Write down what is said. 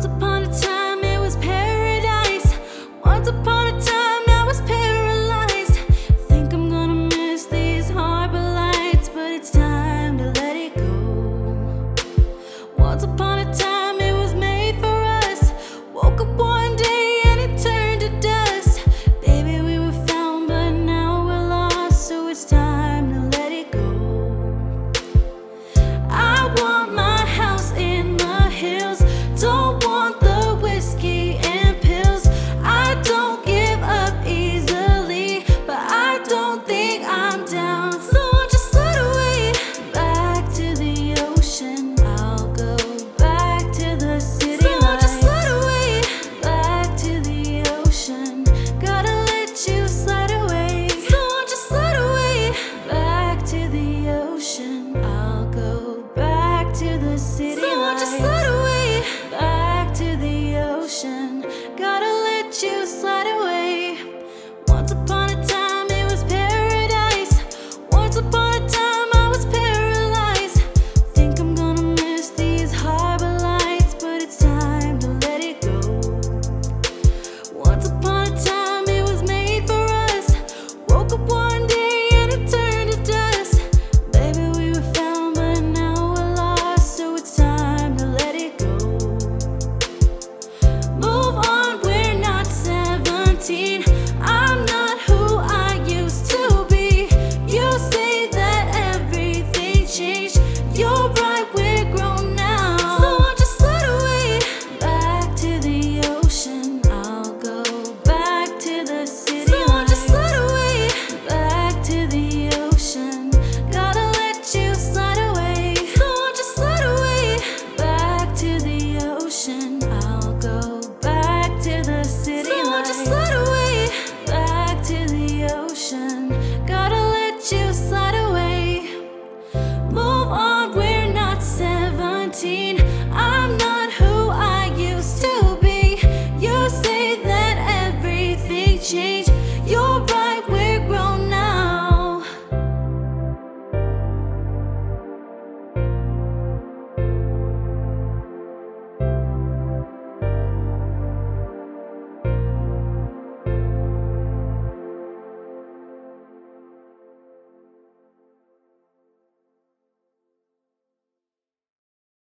Once upon a time, it was paradise. Once upon